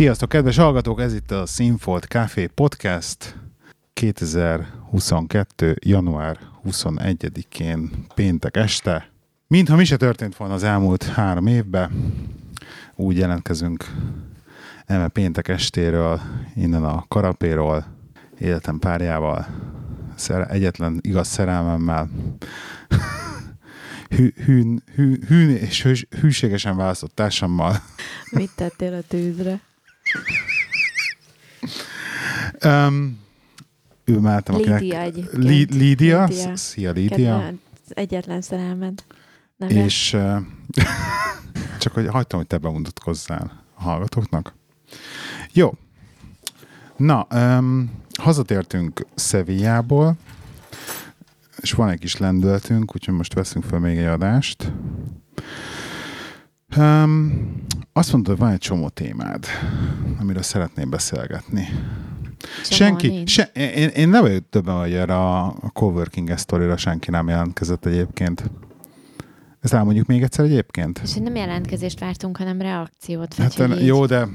Sziasztok, kedves hallgatók! Ez itt a Sinfold Café Podcast 2022. január 21-én péntek este. Mintha mi se történt volna az elmúlt három évben, úgy jelentkezünk eme péntek estéről, innen a karapéról, életem párjával, egyetlen igaz szerelmemmel, hű, hűn, hű, hűn és hűs, hűségesen választott társammal. Mit tettél a tűzre? Um, ő mellett, Lídia egyébként. Lí- Lídia. Lídia. Szia, Lídia. Kedvenc, egyetlen szerelmed. Neve. És uh, csak hogy hagytam, hogy te bemutatkozzál a hallgatóknak. Jó. Na, um, hazatértünk Szevillából, és van egy kis lendületünk, úgyhogy most veszünk fel még egy adást. Um, azt mondod, hogy van egy csomó témád, amiről szeretném beszélgetni. Csomó Senki, nincs. se, én, én nem vagyok többen, hogy erre a, a coworking sztorira senki nem jelentkezett egyébként. Ezt elmondjuk még egyszer egyébként? És nem jelentkezést vártunk, hanem reakciót. Hát így, jó, de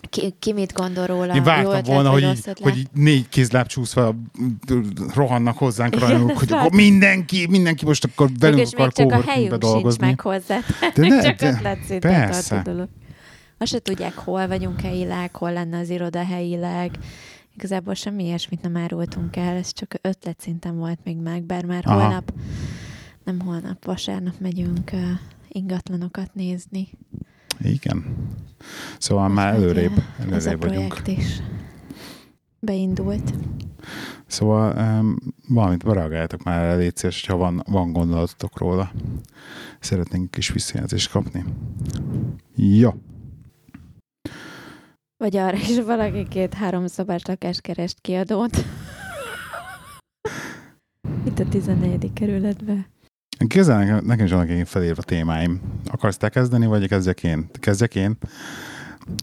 ki, ki, mit gondol róla? én vártam ötlet, volna, hogy így, ötlet? hogy így négy kézláb csúszva rohannak hozzánk rajongók, hogy akkor mindenki, mindenki most akkor velünk Mégis akar még csak a helyünk sincs dolgozni. meg hozzá. De ne- csak de- persze. Azt se tudják, hol vagyunk helyileg, hol lenne az iroda helyileg. Igazából semmi ilyesmit nem árultunk el, ez csak ötletszinten volt még meg, bár már Aha. holnap, nem holnap, vasárnap megyünk ingatlanokat nézni. Igen. Szóval már előrébb, uh, Ez a előrébb vagyunk. projekt is beindult. Szóval um, valamit reagáljátok már el, légy szíves, ha van, van gondolatotok róla. Szeretnénk kis visszajelzést kapni. Jó. Vagy arra is valaki két-három szobás lakást kerest kiadót. Itt a 14. kerületben. Kézzel nekem, is vannak egy felírva témáim. Akarsz te kezdeni, vagy kezdjek én? Kezdjek én?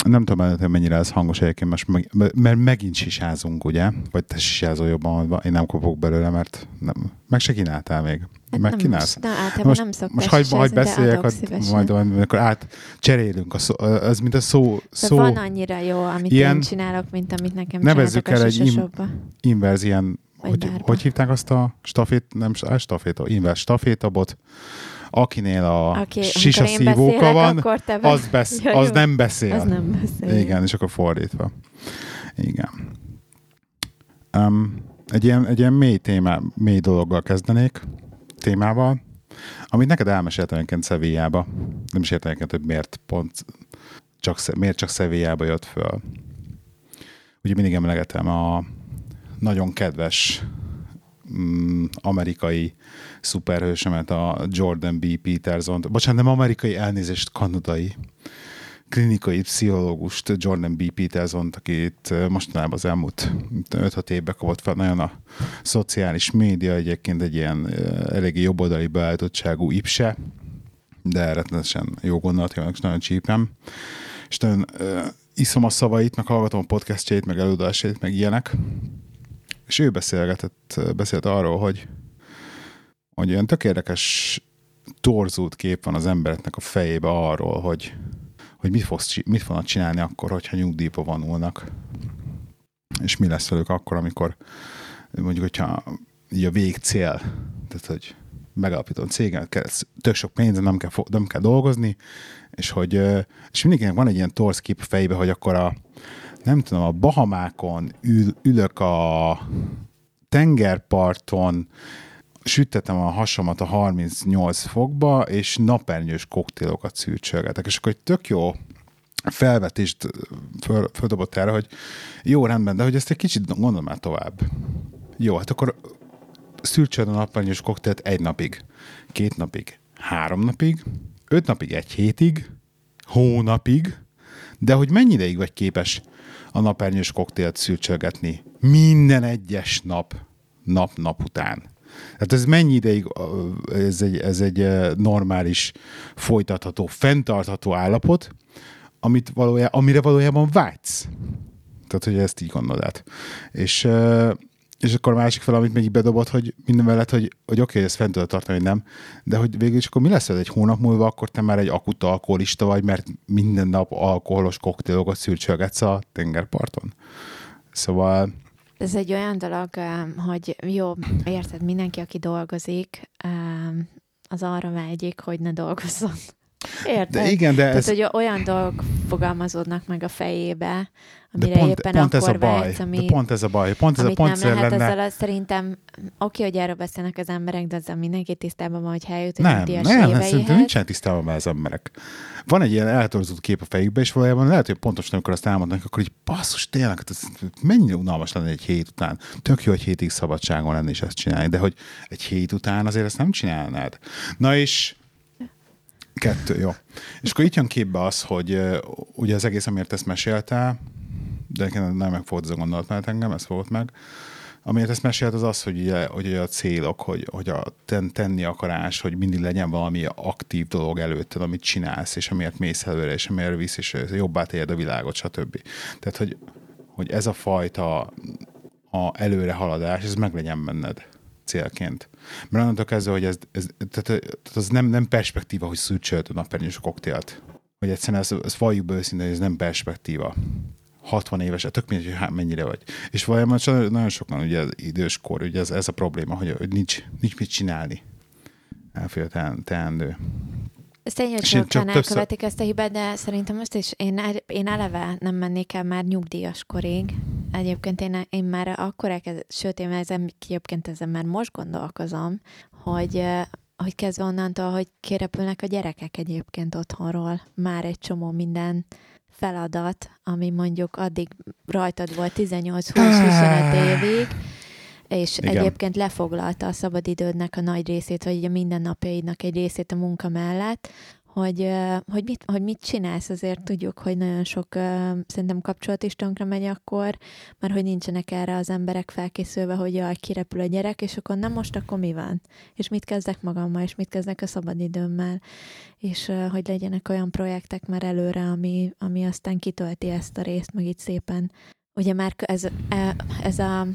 Nem tudom, hogy mennyire ez hangos egyébként, most meg, mert megint sisázunk, ugye? Vagy te sisázol jobban, én nem kapok belőle, mert nem, meg se kínáltál még. Hát meg nem kínálsz? Most, na, általában Most- nem szokták Most hagyd, hagyd beszéljek, szívesen. majd, majd amikor át cserélünk. A szó, ez mint a szó, De szó van annyira jó, amit ilyen- én csinálok, mint amit nekem Nevezzük csináltak el a egy sisasokba. inverz ilyen, Vagy hogy, bárba. hogy hívták azt a stafét, nem staféta, inverz stafétabot, akinél a Aki, sisaszívóka van, akkor te vagy. az, besz, Ja, az nem beszél. Az nem beszél. Igen, és akkor fordítva. Igen. Um, egy, ilyen, egy ilyen mély témá, mély dologgal kezdenék, témával, amit neked elmeséltem egyébként Szevillába. Nem is értem egyébként, hogy miért pont csak, miért csak Szevillába jött föl. Ugye mindig emlegetem a nagyon kedves mm, amerikai szuperhősömet, a Jordan B. Peterson, bocsánat, nem amerikai, elnézést, kanadai klinikai pszichológust, Jordan B. Peterson, akit mostanában az elmúlt 5-6 évben kapott fel nagyon a szociális média, egyébként egy ilyen eléggé jobboldali beállítottságú ipse, de rettenetesen jó gondolatja, és nagyon csípem. És nagyon ö, iszom a szavait, meg hallgatom a podcastjait, meg előadásait, meg ilyenek. És ő beszélgetett, beszélt arról, hogy, hogy olyan tök érdekes torzult kép van az embereknek a fejébe arról, hogy, hogy mit, fogsz, mit fognak csinálni akkor, hogyha nyugdíjba vonulnak. És mi lesz velük akkor, amikor mondjuk, hogyha így a végcél, tehát hogy megalapítom kell, tök sok pénz, nem kell, nem kell dolgozni, és hogy és mindenkinek van egy ilyen torz kép a fejébe, hogy akkor a nem tudom, a Bahamákon ül, ülök a tengerparton, süttetem a hasamat a 38 fokba, és napernyős koktélokat szűrcsölgetek. És akkor egy tök jó felvetést föl, földobott erre, hogy jó, rendben, de hogy ezt egy kicsit gondolom már tovább. Jó, hát akkor szűrcsöld a napernyős koktélt egy napig, két napig, három napig, öt napig, egy hétig, hónapig, de hogy mennyi ideig vagy képes a napernyős koktélt szűrcsölgetni minden egyes nap, nap-nap után. Hát ez mennyi ideig, ez egy, ez egy normális, folytatható, fenntartható állapot, amit valójában, amire valójában vágysz. Tehát, hogy ezt így gondolod át. És, és akkor a másik fel, amit még bedobott, hogy minden mellett, hogy, hogy oké, okay, ezt fent tudod tartani, hogy nem, de hogy végül is akkor mi lesz ez egy hónap múlva, akkor te már egy akut alkoholista vagy, mert minden nap alkoholos koktélokat szürcsölgetsz a tengerparton. Szóval... Ez egy olyan dolog, hogy jó, érted, mindenki, aki dolgozik, az arra vágyik, hogy ne dolgozzon. Érted? De igen, de Tehát, ez... hogy olyan dolgok fogalmazódnak meg a fejébe, amire de pont, éppen pont akkor ez a baj, vágysz, ami, de pont ez a baj, pont ez a pont nem lehet lenne... ezzel, az szerintem oké, hogy erről beszélnek az emberek, de ezzel mindenki tisztában van, hogy eljut egy Nem, nem, nem, szerintem nincsen tisztában már az emberek. Van egy ilyen eltorzott kép a fejükbe, és valójában lehet, hogy pontosan amikor azt elmondanak, akkor így basszus, tényleg, hát ez mennyire unalmas lenne egy hét után. Tök jó, hogy hétig szabadságon lenni és ezt csinálni, de hogy egy hét után azért ezt nem csinálnád. Na és Kettő, jó. És akkor itt jön képbe az, hogy ugye az egész, amiért ezt mesélte, de nekem nem megfogott ez a gondolat mert engem, ez fogott meg. Amiért ezt mesélt, az az, hogy, ugye, hogy ugye a célok, hogy, hogy a ten, tenni akarás, hogy mindig legyen valami aktív dolog előtted, amit csinálsz, és amiért mész előre, és amiért visz, és jobbá tegyed a világot, stb. Tehát, hogy, hogy ez a fajta a előre haladás, ez meg legyen benned célként. Mert onnantól kezdve, hogy ez, ez tehát, tehát az nem, nem perspektíva, hogy szűrcsölt a napernyős koktélt. Hogy egyszerűen ez, ez valljuk be őszintén, hogy ez nem perspektíva. 60 éves, tök mindegy, hogy mennyire vagy. És valójában nagyon sokan ugye időskor, ugye ez, ez a probléma, hogy, hogy nincs, nincs mit csinálni. Elfél teendő. Ezt tényleg sokan elkövetik ezt a hibát, de szerintem most is én, én eleve nem mennék el már nyugdíjas korig. Egyébként én, én már akkor elkezd, sőt, én ezen, egyébként ezen már most gondolkozom, hogy, hogy kezdve onnantól, hogy kérepülnek a gyerekek egyébként otthonról, már egy csomó minden feladat, ami mondjuk addig rajtad volt 18-20-25 évig, és Igen. egyébként lefoglalta a szabadidődnek a nagy részét, vagy a mindennapjaidnak egy részét a munka mellett, hogy, hogy, mit, hogy mit csinálsz, azért tudjuk, hogy nagyon sok szerintem kapcsolat is tönkre megy akkor, mert hogy nincsenek erre az emberek felkészülve, hogy jaj, kirepül a gyerek, és akkor nem most, akkor mi van? És mit kezdek magammal, és mit kezdek a szabadidőmmel? És hogy legyenek olyan projektek már előre, ami, ami aztán kitölti ezt a részt, meg itt szépen. Ugye már ez, e, ez a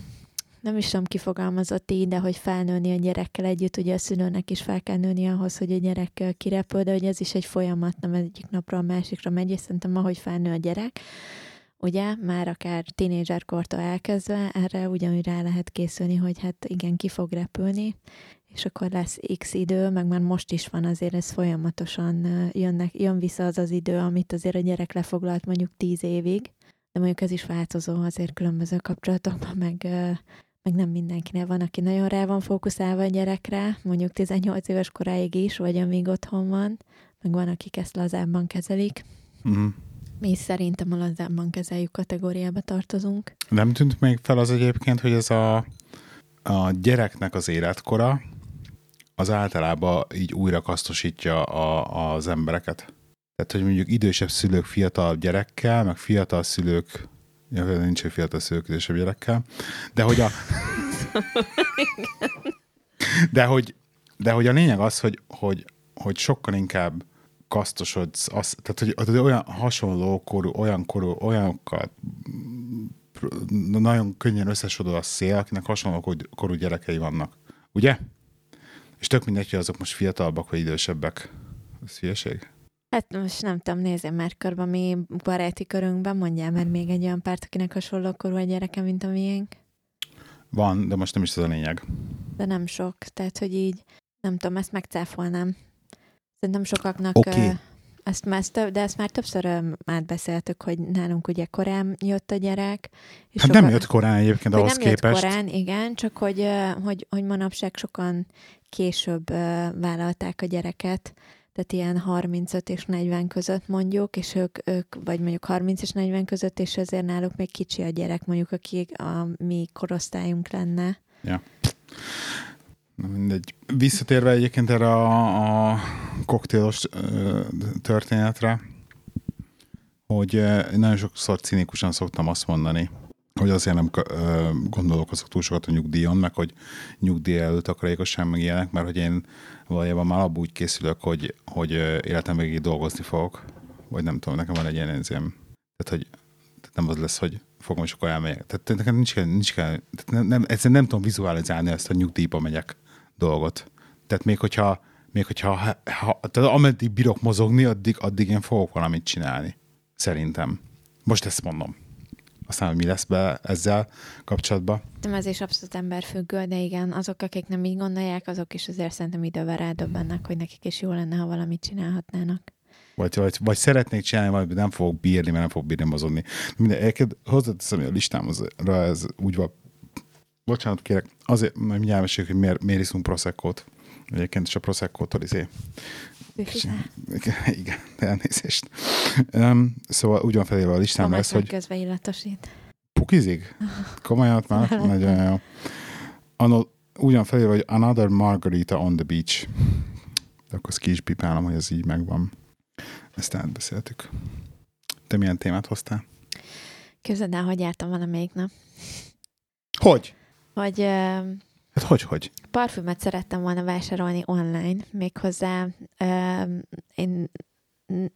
nem is tudom kifogalmazott így, de hogy felnőni a gyerekkel együtt, ugye a szülőnek is fel kell nőni ahhoz, hogy a gyerek kirepül, de hogy ez is egy folyamat, nem egyik napra a másikra megy, és szerintem ahogy felnő a gyerek, ugye, már akár tínézserkortól elkezdve, erre ugyanúgy rá lehet készülni, hogy hát igen, ki fog repülni, és akkor lesz x idő, meg már most is van azért, ez folyamatosan jönnek, jön vissza az az idő, amit azért a gyerek lefoglalt mondjuk tíz évig, de mondjuk ez is változó azért különböző kapcsolatokban, meg meg nem mindenkinek van, aki nagyon rá van fókuszálva a gyerekre, mondjuk 18 éves koráig is, vagy amíg otthon van, meg van, akik ezt lazábban kezelik. Mm. Mi szerintem a lazábban kezeljük kategóriába tartozunk. Nem tűnt még fel az egyébként, hogy ez a, a gyereknek az életkora, az általában így újra kasztosítja a, az embereket. Tehát, hogy mondjuk idősebb szülők fiatal gyerekkel, meg fiatal szülők Ja, nincs egy fiatal szülők gyerekkel. De hogy a... de hogy, de hogy a lényeg az, hogy, hogy, hogy sokkal inkább kasztosodsz, az, tehát hogy, hogy olyan hasonló korú, olyan korú, olyanokkal nagyon könnyen összesodol a szél, akinek hasonló korú gyerekei vannak. Ugye? És tök mindegy, hogy azok most fiatalabbak vagy idősebbek. Ez hülyeség? Hát most nem tudom, nézzem már körbe mi baráti körünkben, mondjál már még egy olyan párt, akinek hasonló korú a gyereke, mint a miénk. Van, de most nem is ez a lényeg. De nem sok, tehát hogy így, nem tudom, ezt megcáfolnám. Szerintem sokaknak okay. ezt már, de ezt már többször átbeszéltük, hogy nálunk ugye korán jött a gyerek. És hát sokan, nem jött korán egyébként ahhoz nem képest. jött korán, igen, csak hogy, hogy, hogy manapság sokan később vállalták a gyereket, tehát ilyen 35 és 40 között mondjuk, és ők, ők vagy mondjuk 30 és 40 között, és ezért náluk még kicsi a gyerek, mondjuk aki a mi korosztályunk lenne. Ja. Na mindegy. Visszatérve egyébként erre a, a koktélos történetre, hogy nagyon sokszor cinikusan szoktam azt mondani, hogy azért nem gondolkozok túl sokat a nyugdíjon, meg hogy nyugdíj előtt takarékosság meg ilyenek, mert hogy én valójában már abból úgy készülök, hogy, hogy életem végig dolgozni fogok, vagy nem tudom, nekem van egy ilyen enzém. Tehát, hogy tehát nem az lesz, hogy fogom, és akkor elmegyek. Tehát nekem nincs, nincs kell, tehát nem, nem, egyszerűen nem tudom vizualizálni ezt a nyugdíjba megyek dolgot. Tehát még hogyha, még hogyha ha, ha, tehát ameddig bírok mozogni, addig, addig én fogok valamit csinálni. Szerintem. Most ezt mondom. Aztán, mi lesz be ezzel kapcsolatban. Nem, ez is abszolút emberfüggő, de igen, azok, akik nem így gondolják, azok is azért szerintem idővel rádöbbennek, hogy nekik is jó lenne, ha valamit csinálhatnának. Vagy, vagy, vagy szeretnék csinálni, vagy nem fogok bírni, mert nem fogok bírni mozogni. Minden, egyébként hozzáteszem, hogy a listámra ez úgy van. Bocsánat, kérek, azért, majd mindjárt meséljük, hogy miért, miért iszunk proszekkót. Egyébként is a proszekkótól izé. Igen, elnézést. Um, szóval úgy van felélve a listám lesz, hogy... közben illatosít. Pukizik? Komolyan már? Nagyon jó. Ano, úgy van felélve, hogy Another Margarita on the Beach. De akkor ezt ki is pipálom, hogy ez így megvan. Ezt átbeszéltük. Te milyen témát hoztál? Képzeld el, hogy jártam valamelyik nap. Hogy? Hogy... Hát hogy, hogy? Parfümöt szerettem volna vásárolni online, méghozzá uh, én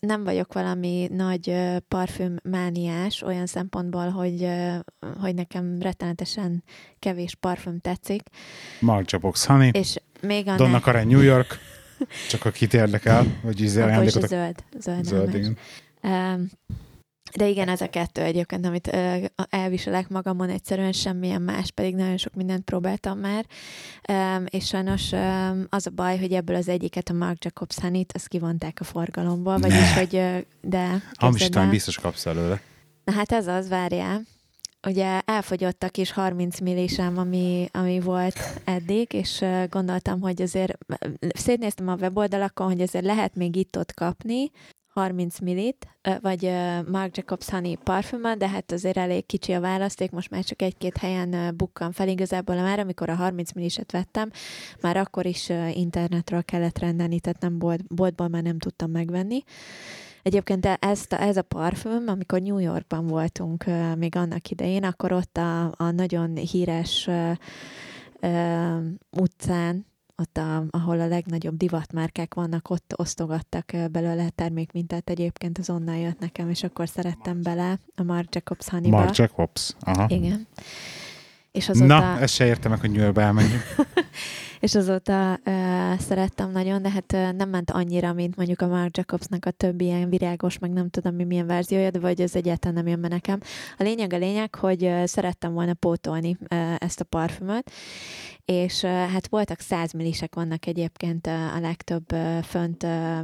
nem vagyok valami nagy parfümmániás olyan szempontból, hogy, hogy nekem rettenetesen kevés parfüm tetszik. Marc Jabox Honey, és még a Donna Karen New York, csak akit érdekel, vagy íze ajándékot. Zöld. Zöld, zöld igen. Um, de igen, ez a kettő egyébként, amit uh, elviselek magamon, egyszerűen semmilyen más, pedig nagyon sok mindent próbáltam már, és sajnos az a baj, hogy ebből az egyiket, a Mark Jacobs Honey-t, azt kivonták a forgalomból, vagyis, hogy uh, de... Hamisítani biztos kapsz előle. Na hát ez az, várjál. Ugye elfogyott a kis 30 millésem, ami, ami volt eddig, és gondoltam, hogy azért szétnéztem a weboldalakon, hogy azért lehet még itt-ott kapni, 30 millit, vagy Marc Jacobs Honey parfümön, de hát azért elég kicsi a választék, most már csak egy-két helyen bukkan fel. Igazából már, amikor a 30 milliset vettem, már akkor is internetről kellett rendelni, tehát nem bolt, boltból már nem tudtam megvenni. Egyébként ezt a, ez a parfüm, amikor New Yorkban voltunk még annak idején, akkor ott a, a nagyon híres uh, utcán ott, a, ahol a legnagyobb divatmárkák vannak, ott osztogattak belőle termékmintát egyébként, az onnan jött nekem, és akkor szerettem bele a Marc Jacobs Honey-ba. Marc Jacobs, aha. Igen. És azóta... Na, ezt se értem meg, hogy Yorkba elmenjünk. és azóta uh, szerettem nagyon, de hát uh, nem ment annyira, mint mondjuk a Marc Jacobsnak a többi ilyen virágos, meg nem tudom mi milyen verziója, de vagy ez egyáltalán nem jön be nekem. A lényeg a lényeg, hogy uh, szerettem volna pótolni uh, ezt a parfümöt, és uh, hát voltak százmillisek vannak egyébként uh, a legtöbb uh, fönt uh,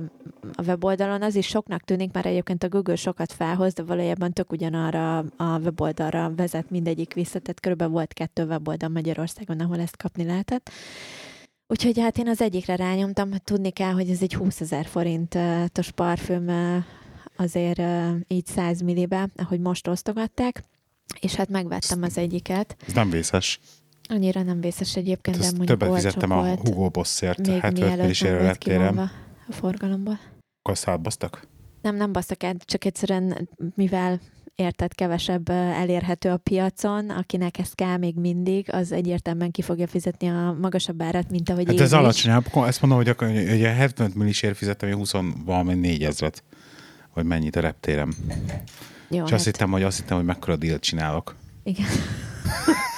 a weboldalon. Az is soknak tűnik, mert egyébként a Google sokat felhoz, de valójában tök ugyanarra a weboldalra vezet mindegyik vissza, tehát körülbelül volt kettő weboldal Magyarországon, ahol ezt kapni lehetett. Úgyhogy hát én az egyikre rányomtam, tudni kell, hogy ez egy 20 ezer forintos parfüm azért így 100 millibe, ahogy most osztogatták, és hát megvettem az egyiket. Ez nem vészes. Annyira nem vészes egyébként, hát de mondjuk Többet fizettem a Hugo Bossért, 75 millisére letérem. A forgalomból. Akkor azt Nem, nem basztak át, csak egyszerűen, mivel érted, kevesebb elérhető a piacon, akinek ez kell még mindig, az egyértelműen ki fogja fizetni a magasabb árat, mint ahogy hát én ez alacsony, ezt mondom, hogy, akkor, hogy a 75 millisért fizettem, 20 valami 4 ezret, vagy mennyit a reptérem. Jó, És hát... azt hittem, hogy azt hittem, hogy mekkora dílt csinálok. Igen.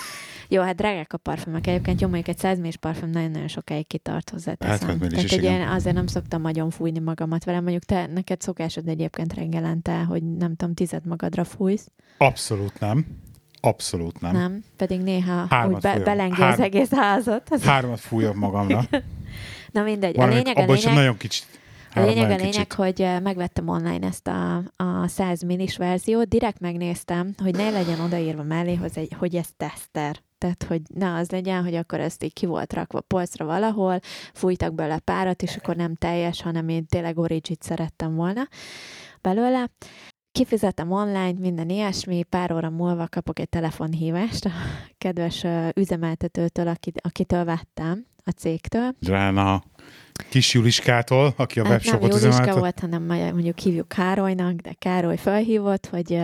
Jó, hát drágák a parfümök. Egyébként jó, mondjuk egy 100 ml parfüm nagyon-nagyon sokáig kitart hozzá. Hát, hát Tehát egy ilyen, azért nem szoktam nagyon fújni magamat vele. Mondjuk te, neked szokásod egyébként reggelente, hogy nem tudom, tized magadra fújsz. Abszolút nem. Abszolút nem. Nem, pedig néha Hármat úgy be, belengi az egész házat. Az... Hármat fújok magamra. Na mindegy. a lényeg, a lényeg, nagyon kicsit a lényeg a lényeg, kicsit. hogy megvettem online ezt a, a 100 millis verziót, direkt megnéztem, hogy ne legyen odaírva mellé, hogy ez teszter. Tehát, hogy ne az legyen, hogy akkor ezt így ki volt rakva polcra valahol, fújtak bele párat, és akkor nem teljes, hanem én tényleg origit szerettem volna belőle. Kifizetem online, minden ilyesmi, pár óra múlva kapok egy telefonhívást a kedves üzemeltetőtől, akit, akitől vettem, a cégtől. Drána Kis Juliskától, aki a hát webshopot nem Juliska volt, hanem mondjuk hívjuk Károlynak, de Károly felhívott, hogy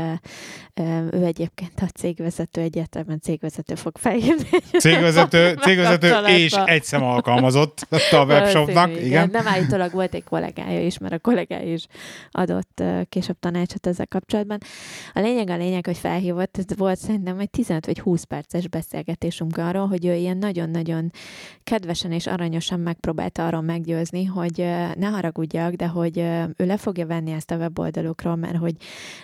ő egyébként a cégvezető, egyértelműen cégvezető fog felhívni. Cégvezető, cégvezető és egy szem alkalmazott a webshopnak. Igen. igen. Nem állítólag volt egy kollégája is, mert a kollégája is adott később tanácsot ezzel kapcsolatban. A lényeg a lényeg, hogy felhívott, ez volt szerintem egy 15 vagy 20 perces beszélgetésünk arról, hogy ő ilyen nagyon-nagyon kedvesen és aranyosan megpróbálta arról meggyőzni, hogy ne haragudjak, de hogy ő le fogja venni ezt a weboldalukról, mert hogy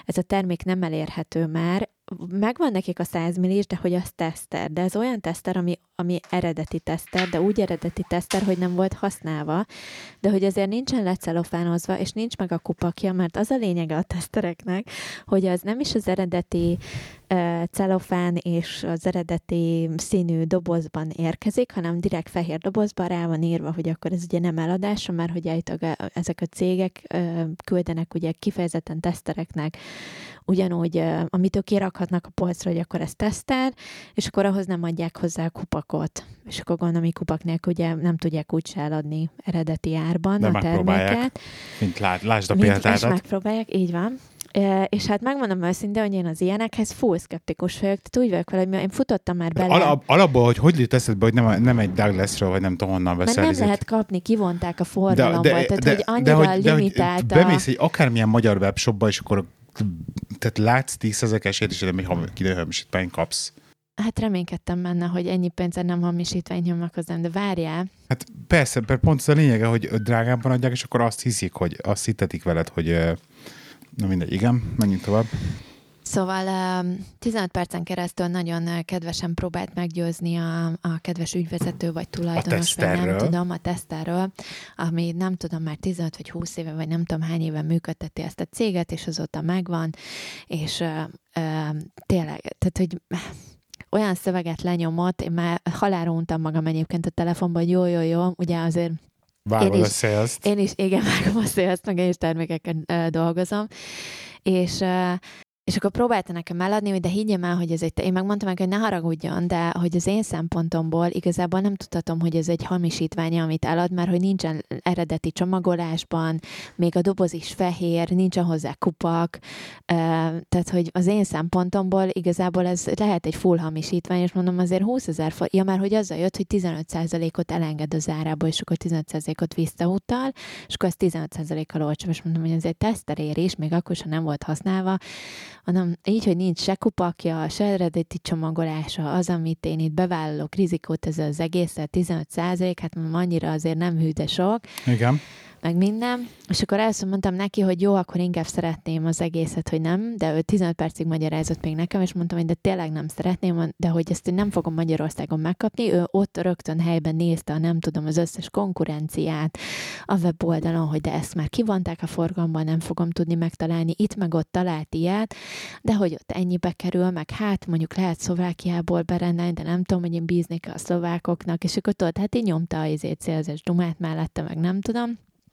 ez a termék nem elérhető már, megvan nekik a 100 millis, de hogy az teszter. De ez olyan teszter, ami, ami eredeti teszter, de úgy eredeti teszter, hogy nem volt használva, de hogy azért nincsen lecelofánozva, és nincs meg a kupakja, mert az a lényege a tesztereknek, hogy az nem is az eredeti celofán és az eredeti színű dobozban érkezik, hanem direkt fehér dobozban rá van írva, hogy akkor ez ugye nem eladása, mert hogy ezek a cégek küldenek ugye kifejezetten tesztereknek ugyanúgy, amit ők kirakhatnak a polcra, hogy akkor ezt tesztel, és akkor ahhoz nem adják hozzá a kupakot. És akkor gondolom, hogy kupak nélkül ugye nem tudják úgy se eladni eredeti árban De a terméket. Mint lát, lásd a példádat. És megpróbálják, így van. És hát megmondom őszintén, hogy én az ilyenekhez full szkeptikus vagyok. Tehát úgy vagyok vele, hogy én futottam már bele. Alap, alapból, hogy hogy jut eszedbe, hogy nem, nem egy Douglasről, vagy nem tudom honnan veszel. Mert nem lehet kapni, kivonták a forgalomból. De, de, tehát, de, hogy annyira de, hogy, limitálta. De, hogy bemész egy akármilyen magyar webshopba, és akkor tehát látsz 10 ezek esélyt, és nem hamisítvány kapsz. Hát reménykedtem benne, hogy ennyi pénzzel nem hamisítvány nyomnak hozzám, de várjál. Hát persze, mert pont az a lényege, hogy drágábban adják, és akkor azt hiszik, hogy azt hittetik veled, hogy na mindegy, igen, menjünk tovább. Szóval 15 percen keresztül nagyon kedvesen próbált meggyőzni a, a kedves ügyvezető vagy tulajdonos, vagy nem tudom, a teszterről, ami nem tudom, már 15 vagy 20 éve, vagy nem tudom hány éve működteti ezt a céget, és azóta megvan, és uh, uh, tényleg, tehát, hogy olyan szöveget lenyomott, én már halálra untam magam egyébként a telefonban, hogy jó, jó, jó, ugye azért Vágod én is, a Én is, igen, vágom a szélzt, meg én is termékeken uh, dolgozom. És uh, és akkor próbálta nekem eladni, hogy de higgyem el, hogy ez egy, én megmondtam meg, hogy ne haragudjon, de hogy az én szempontomból igazából nem tudhatom, hogy ez egy hamisítványa, amit elad, mert hogy nincsen eredeti csomagolásban, még a doboz is fehér, nincsen hozzá kupak, tehát hogy az én szempontomból igazából ez lehet egy full hamisítvány, és mondom azért 20 ezer forint, ja már hogy azzal jött, hogy 15%-ot elenged az árából, és akkor 15%-ot visszautal, és akkor ez 15%-kal olcsóbb, és mondom, hogy ez egy teszterér is, még akkor sem nem volt használva, hanem így, hogy nincs se kupakja, se eredeti csomagolása, az, amit én itt bevállalok rizikót, ez az egészet 15 százalék, hát annyira azért nem hű, de sok. Igen meg minden, és akkor először mondtam neki, hogy jó, akkor inkább szeretném az egészet, hogy nem, de ő 15 percig magyarázott még nekem, és mondtam, hogy de tényleg nem szeretném, de hogy ezt én nem fogom Magyarországon megkapni. Ő ott rögtön helyben nézte, nem tudom, az összes konkurenciát a weboldalon, hogy de ezt már kivonták a forgalomban, nem fogom tudni megtalálni. Itt meg ott talált ilyet, de hogy ott ennyibe kerül, meg hát mondjuk lehet Szlovákiából berendelni, de nem tudom, hogy én bíznék a szlovákoknak, és akkor tudod, hát így nyomta a izét célzás dumát mellette, meg nem tudom.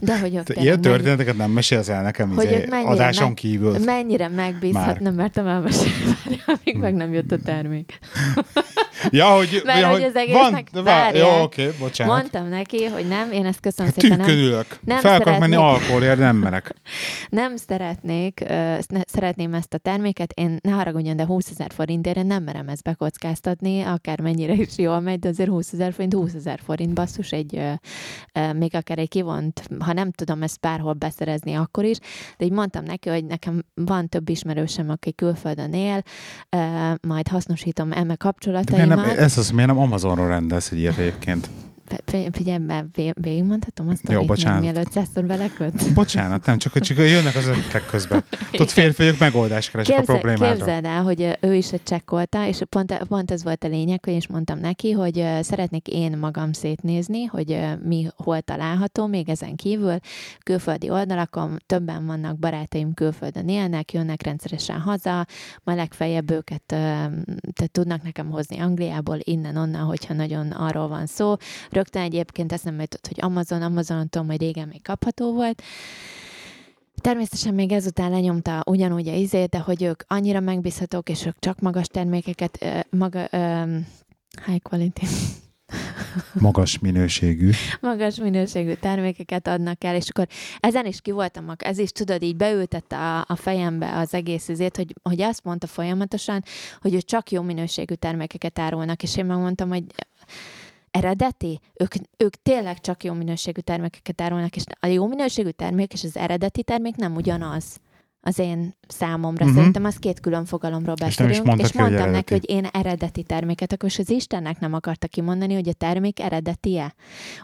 De hogy ott Ilyen történeteket nem mesélsz el nekem hogy izé, adáson meg, kívül. Mennyire megbízhat, nem mertem elmesélni, amíg meg nem jött a termék. ja, hogy, Mert ja, hogy az egésznek van, várjál, jó, oké, okay, bocsánat. Mondtam neki, hogy nem, én ezt köszönöm szépen. Nem, nem Fel akarok menni alkoholért, nem merek. nem szeretnék, uh, szeretném ezt a terméket, én ne haragudjon, de 20 ezer forintért nem merem ezt bekockáztatni, akár mennyire is jól megy, de azért 20 ezer forint, 20 ezer forint basszus, egy, uh, uh, még akár egy kivont, ha nem tudom ezt bárhol beszerezni, akkor is, de így mondtam neki, hogy nekem van több ismerősem, aki külföldön él, majd hasznosítom eme kapcsolataimat. Nem, ez az, miért nem Amazonról rendelsz egy ilyet egyébként? Figyelj, mert végigmondhatom azt, Jó, bocsánat. mielőtt százszor beleköt? Bocsánat, nem, csak, csak jönnek az ötletek közben. Tudod, férfiak megoldást keresek Képzel, a problémára. Képzeld el, hogy ő is csekkolta, és pont, pont ez volt a lényeg, hogy is mondtam neki, hogy szeretnék én magam szétnézni, hogy mi hol található, még ezen kívül külföldi oldalakon többen vannak barátaim külföldön élnek, jönnek rendszeresen haza, ma legfeljebb őket tehát tudnak nekem hozni Angliából, innen-onnan, hogyha nagyon arról van szó Rögtön egyébként eszembe jutott, hogy Amazon, Amazonon tudom, hogy régen még kapható volt. Természetesen még ezután lenyomta ugyanúgy a izét, de hogy ők annyira megbízhatók, és ők csak magas termékeket, maga, um, high quality, Magas minőségű. Magas minőségű termékeket adnak el, és akkor ezen is ki voltam, ez is tudod, így beültette a, a fejembe az egész izét, hogy, hogy azt mondta folyamatosan, hogy ő csak jó minőségű termékeket árulnak, és én megmondtam, hogy eredeti, ők, ők tényleg csak jó minőségű termékeket árulnak, és a jó minőségű termék és az eredeti termék nem ugyanaz az én számomra. Uh-huh. Szerintem az két külön fogalomról beszélünk. És, és mondtam hogy neki, hogy én eredeti terméket, akkor az Istennek nem akarta kimondani, hogy a termék eredetie.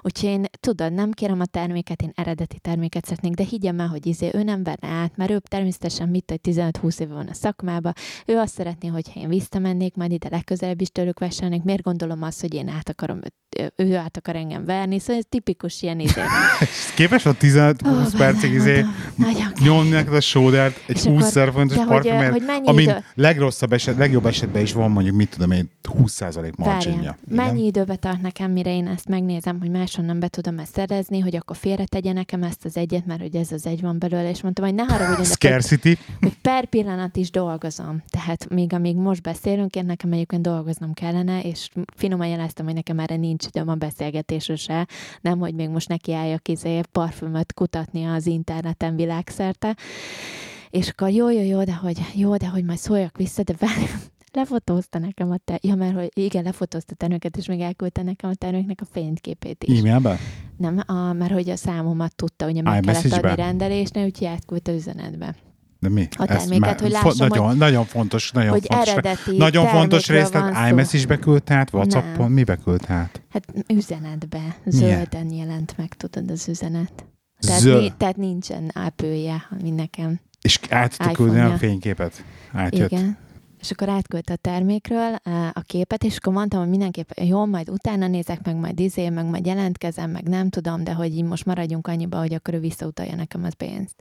Úgyhogy én, tudod, nem kérem a terméket, én eredeti terméket szeretnék, de higgyem el, hogy izé, ő nem verne át, mert ő természetesen mit, hogy 15-20 éve van a szakmába, ő azt szeretné, hogy én visszamennék, majd ide legközelebb is tőlük vesselnék, miért gondolom azt, hogy én át akarom, ő át akar engem verni, szóval ez tipikus ilyen izé. Képes a 15-20 oh, percig izé nyomni neked a sódert egy 20 fontos parfümért, ami idő... legrosszabb eset, legjobb esetben is van mondjuk, mit tudom én, 20% marginja. Mennyi időbe tart nekem, mire én ezt megnézem, hogy máshonnan be tudom ezt szerezni, hogy akkor félretegye nekem ezt az egyet, mert hogy ez az egy van belőle, és mondtam, hogy ne haragudjon. Scarcity. Hogy per pillanat is dolgozom. Tehát még amíg most beszélünk, én nekem egyébként dolgoznom kellene, és finoman jeleztem, hogy nekem erre nincs időm a beszélgetésre se, nem, hogy még most nekiálljak izé parfümöt kutatni az interneten világszerte. És akkor jó, jó, jó, de hogy, jó, de hogy majd szóljak vissza, de várj, lefotózta nekem a te... Ja, mert hogy igen, lefotózta a terméket, és még elküldte nekem a terméknek a fényképét is. E-mailben? Nem, a, mert hogy a számomat tudta, ugye meg kellett adni rendelésnél, úgyhogy átküldte üzenetbe. De mi? A terméket, Ezt hogy lássam, fo- nagyon, hogy, nagyon fontos, nagyon hogy fontos. Eredeti nagyon fontos rész, tehát iMess is beküldte át, Whatsappon, mi beküldte át? Hát üzenetbe, zölden Milyen? jelent meg, tudod, az üzenet. Tehát, Zöld. tehát nincsen ápője, ami nekem. És át tudta küldeni a fényképet? Átjött. Igen. És akkor átküldte a termékről a képet, és akkor mondtam, hogy mindenképpen jó, majd utána nézek, meg majd izé, meg majd jelentkezem, meg nem tudom, de hogy így most maradjunk annyiba, hogy akkor ő visszautalja nekem az pénzt.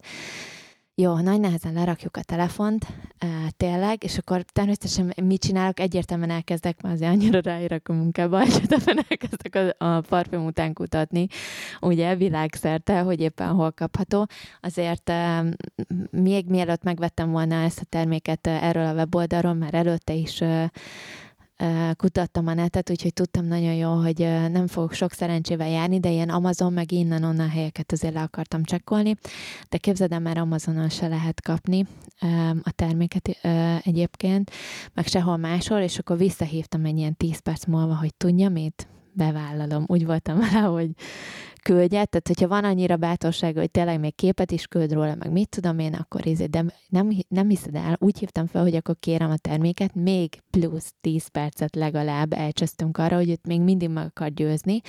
Jó, nagy nehezen lerakjuk a telefont, e, tényleg, és akkor természetesen mit csinálok? Egyértelműen elkezdek, már azért annyira ráírok a munkába, egyértelműen elkezdek a, a parfüm után kutatni, ugye világszerte, hogy éppen hol kapható. Azért e, még mielőtt megvettem volna ezt a terméket erről a weboldalról, már előtte is e, kutattam a netet, úgyhogy tudtam nagyon jó, hogy nem fogok sok szerencsével járni, de ilyen Amazon meg innen-onnan helyeket azért le akartam csekkolni, de képzeld el, már Amazonon se lehet kapni a terméket egyébként, meg sehol máshol, és akkor visszahívtam egy ilyen 10 perc múlva, hogy tudja mit? Bevállalom. Úgy voltam vele, hogy küldje, tehát hogyha van annyira bátorsága, hogy tényleg még képet is küld róla, meg mit tudom én, akkor ezért, de nem, nem hiszed el, úgy hívtam fel, hogy akkor kérem a terméket, még plusz 10 percet legalább elcsesztünk arra, hogy őt még mindig meg akar győzni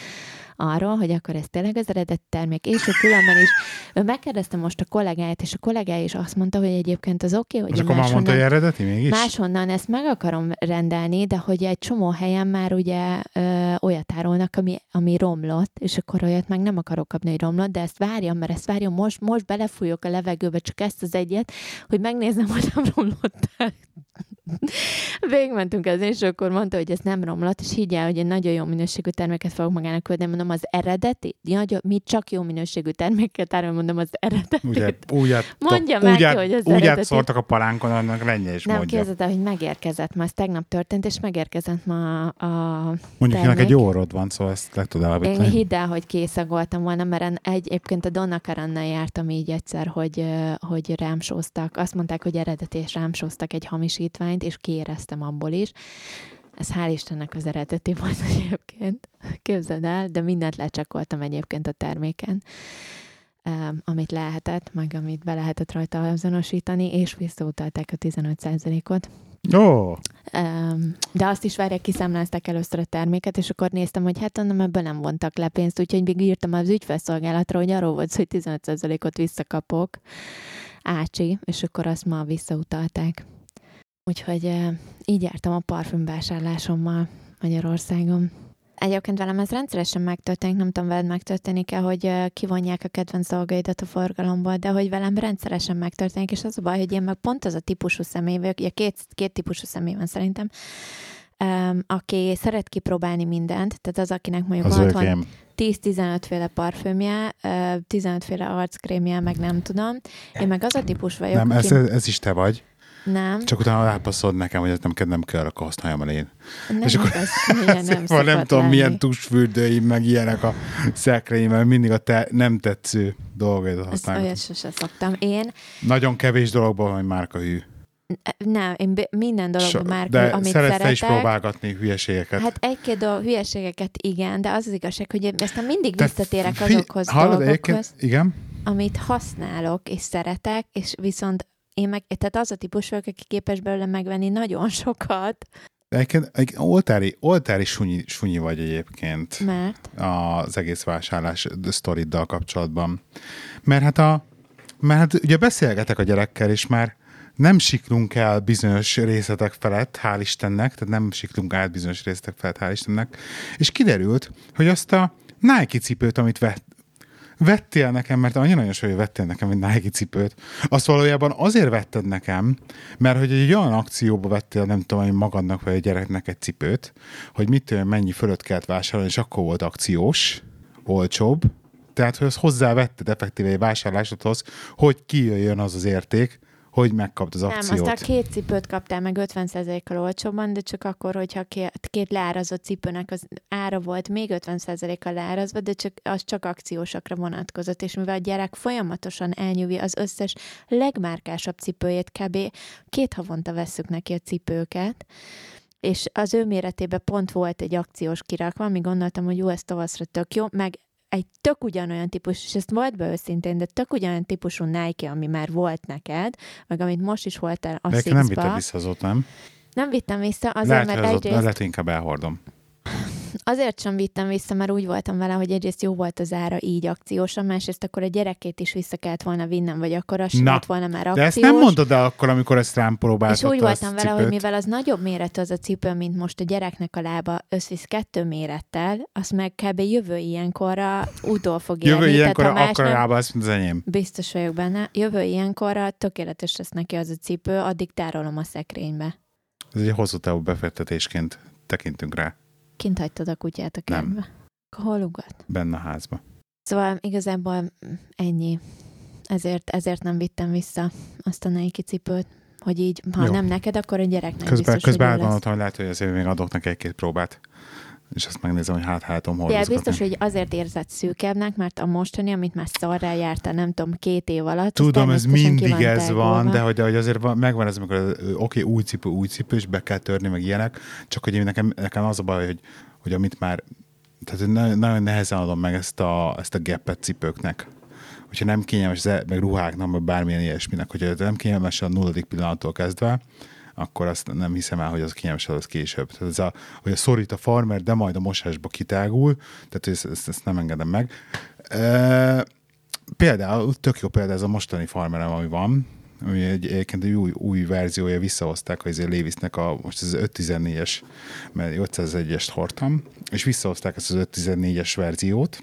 arról, hogy akkor ez tényleg az eredet termék, és a különben is, ő megkérdezte most a kollégáját, és a kollégája is azt mondta, hogy egyébként az oké, okay, hogy akkor máshonnan, mondta, hogy eredeti mégis? máshonnan ezt meg akarom rendelni, de hogy egy csomó helyen már ugye ö, olyat árulnak, ami, ami romlott, és akkor olyat meg nem akarok kapni, hogy romlott, de ezt várjam, mert ezt várjam, most, most belefújok a levegőbe csak ezt az egyet, hogy megnézem, hogy nem romlott. Végmentünk ezen, és akkor mondta, hogy ez nem romlott, és higgyel, hogy egy nagyon jó minőségű terméket fogok magának küldeni, mondom, az eredeti, nagyon, mi csak jó minőségű terméket árul, mondom, az eredeti. Úgy, úgy át, mondja meg, át, hogy az úgy eredeti. átszórtak a palánkon, annak lennye is nem, mondja. Hogy megérkezett, ma ez tegnap történt, és megérkezett ma a Mondjuk termék. egy jó orrod van, szóval ezt le tudod Én hidd el, hogy készagoltam volna, mert egyébként a Donna Karannal jártam így egyszer, hogy, hogy rámsóztak. Azt mondták, hogy eredeti és rámsóztak egy hamisítványt, és kiéreztem abból is. Ez hál' Istennek az eredeti volt egyébként. Képzeld el, de mindent lecsakoltam egyébként a terméken amit lehetett, meg amit be lehetett rajta azonosítani, és visszautalták a 15%-ot. Ó! Oh. De azt is várják, kiszámlázták először a terméket, és akkor néztem, hogy hát nem, ebből nem vontak le pénzt, úgyhogy még írtam az ügyfelszolgálatra, hogy arról volt hogy 15%-ot visszakapok. Ácsi, és akkor azt ma visszautalták. Úgyhogy így jártam a parfümvásárlásommal Magyarországon. Egyébként velem ez rendszeresen megtörténik, nem tudom, veled megtörténik-e, hogy kivonják a kedvenc dolgaidat a forgalomból, de hogy velem rendszeresen megtörténik, és az a baj, hogy én meg pont az a típusú személy vagyok, ugye két, két típusú személy van szerintem, um, aki szeret kipróbálni mindent, tehát az, akinek mondjuk az van 10-15 féle parfümje, 15 féle arckrémje, meg nem tudom. Én meg az a típus vagyok, Nem, ez, ez is te vagy. Nem. Csak utána rápasszod nekem, hogy ezt nem, nem kell, akkor használjam el én. Nem, és akkor ez milyen nem, van, nem tudom, lenni. milyen tusfürdőim, meg ilyenek a szekreim, mert mindig a te nem tetsző dolgokat használom. Ezt olyat sose szoktam. Én... Nagyon kevés dologban van márka hű. Nem, én minden dologban so, már, de amit szeretek. szeretek. is próbálgatni hülyeségeket. Hát egy-két dolog, hülyeségeket igen, de az az igazság, hogy aztán mindig de visszatérek fi- azokhoz hallod, dolgokhoz, igen? amit használok és szeretek, és viszont én meg, tehát az a típus vagyok, aki képes belőle megvenni nagyon sokat. Egyébként egy oltári, oltári sunyi, sunyi vagy egyébként. Mert? Az egész vásárlás sztoriddal kapcsolatban. Mert hát, a, mert hát ugye beszélgetek a gyerekkel, és már nem siklunk el bizonyos részletek felett, hál' Istennek, tehát nem siklunk át bizonyos részletek felett, hál' Istennek, és kiderült, hogy azt a Nike cipőt, amit vett, vettél nekem, mert annyira nagyon hogy vettél nekem egy Nike cipőt, azt valójában azért vetted nekem, mert hogy egy olyan akcióba vettél, nem tudom, hogy magadnak vagy a gyereknek egy cipőt, hogy mit tudom, mennyi fölött kellett vásárolni, és akkor volt akciós, olcsóbb, tehát, hogy az hozzávetted effektíve egy vásárlásodhoz, hogy kijöjjön az az érték, hogy megkapd az akciót. Nem, aztán két cipőt kaptál meg 50%-kal olcsóban, de csak akkor, hogyha két leárazott cipőnek az ára volt még 50%-kal leárazva, de csak, az csak akciósakra vonatkozott, és mivel a gyerek folyamatosan elnyúvi az összes legmárkásabb cipőjét, kb. két havonta vesszük neki a cipőket, és az ő méretében pont volt egy akciós kirakva, ami gondoltam, hogy jó, ez tavaszra tök jó, meg egy tök ugyanolyan típus, és ezt volt be őszintén, de tök ugyanolyan típusú Nike, ami már volt neked, meg amit most is voltál a De nem vittem vissza azóta, nem? Nem vittem vissza, azért, lehet, mert az egyrészt... Lehet, inkább elhordom. Azért sem vittem vissza, mert úgy voltam vele, hogy egyrészt jó volt az ára így akciósan, másrészt akkor a gyerekét is vissza kellett volna vinnem, vagy akkor az sem lett volna már akciós. De ezt nem mondod el akkor, amikor ezt rám próbáltad És úgy voltam vele, cipőt. hogy mivel az nagyobb méretű az a cipő, mint most a gyereknek a lába, összvisz kettő mérettel, azt meg kb. jövő ilyenkorra utol fog érni. Jövő ilyenkorra akkor a lába, az, mint az enyém. Biztos vagyok benne. Jövő ilyenkorra tökéletes lesz neki az a cipő, addig tárolom a szekrénybe. Ez egy hosszú távú befektetésként tekintünk rá. Kint hagytad a kutyát a kertbe? Nem. Hol ugat? Benne a házba. Szóval igazából ennyi. Ezért, ezért nem vittem vissza azt a Nike cipőt, hogy így, ha Jó. nem neked, akkor a gyereknek közben, biztos, Közben hogy elgondoltam, hogy lehet, hogy azért még adok neki egy-két próbát és azt megnézem, hogy hát hátom hol. biztos, hogy azért érzett szűkebbnek, mert a mostani, amit már szarrá járta, nem tudom, két év alatt. Tudom, ez mindig ez van, de hogy, de hogy azért van, megvan ez, amikor oké, okay, új cipő, új cipő, és be kell törni, meg ilyenek, csak hogy nekem, nekem az a baj, hogy, hogy amit már, tehát nagyon nehezen adom meg ezt a, ezt a gepet cipőknek hogyha nem kényelmes, meg ruháknak, vagy bármilyen ilyesminek, hogyha nem kényelmes a nulladik pillanattól kezdve, akkor azt nem hiszem el, hogy az kényelmes az később. Tehát ez a, hogy a szorít a farmer, de majd a mosásba kitágul, tehát ezt, ezt, ezt nem engedem meg. E, például, tök jó példa ez a mostani farmerem, ami van, ami egy, egyébként egy új, új verziója visszahozták, hogy ezért Lévisznek a, most ez az 514-es, mert 501-est hordtam, és visszahozták ezt az 514-es verziót,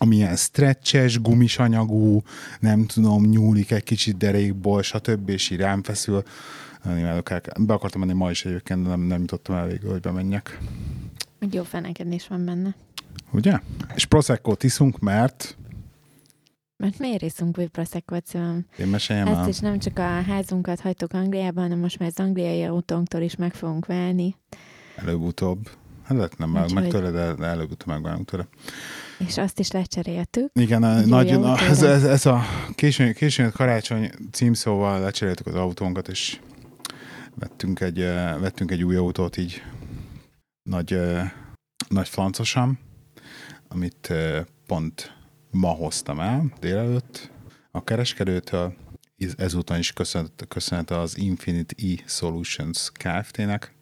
ami ilyen stretches, gumis anyagú, nem tudom, nyúlik egy kicsit derékból, stb. és így rám feszül imádok el. Be akartam menni ma is egyébként, de nem, nem jutottam el végül, hogy bemenjek. Egy jó fenekedés van benne. Ugye? És prosecco iszunk, mert... Mert miért iszunk új prosecco szóval Én meséljem Ezt el. is nem csak a házunkat hagytuk Angliában, hanem most már az angliai autónktól is meg fogunk válni. Előbb-utóbb. Hát nem, meg, meg tőle, de előbb-utóbb megválunk tőle. És azt is lecseréltük. Igen, a, nagy, a, ez, ez, ez, a későn, későn karácsony címszóval lecseréltük az autónkat, és vettünk egy, vettünk egy új autót így nagy, nagy flancosan, amit pont ma hoztam el délelőtt a kereskedőtől. Ezúton is köszönet, köszönet az Infinite E Solutions Kft-nek.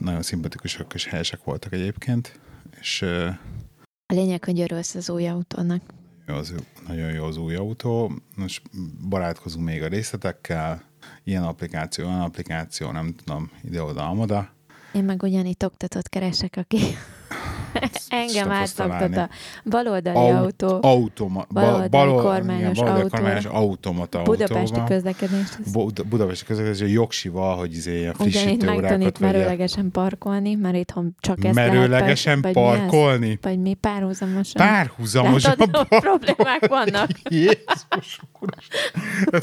Nagyon szimpatikusak és helyesek voltak egyébként. És, a lényeg, hogy örülsz az új autónak. Az, nagyon jó az új autó. Most barátkozunk még a részletekkel, ilyen applikáció, olyan applikáció, nem tudom, ide-oda, amoda. Én meg ugyanitt oktatott keresek, aki Engem átszoktat a baloldali Aut- autó. Automa, baloldali bal, kormányos igen, autó. kormányos automata Budapesti autóval. közlekedés. Bu- Budapesti közlekedés, jogsival, hogy izé ilyen frissítő megtanít órákat merőlegesen parkolni, mert itthon csak ez Merőlegesen lehet, parkolni? Mi vagy mi párhuzamosan? Párhuzamosan Látod, problémák vannak. Jézus.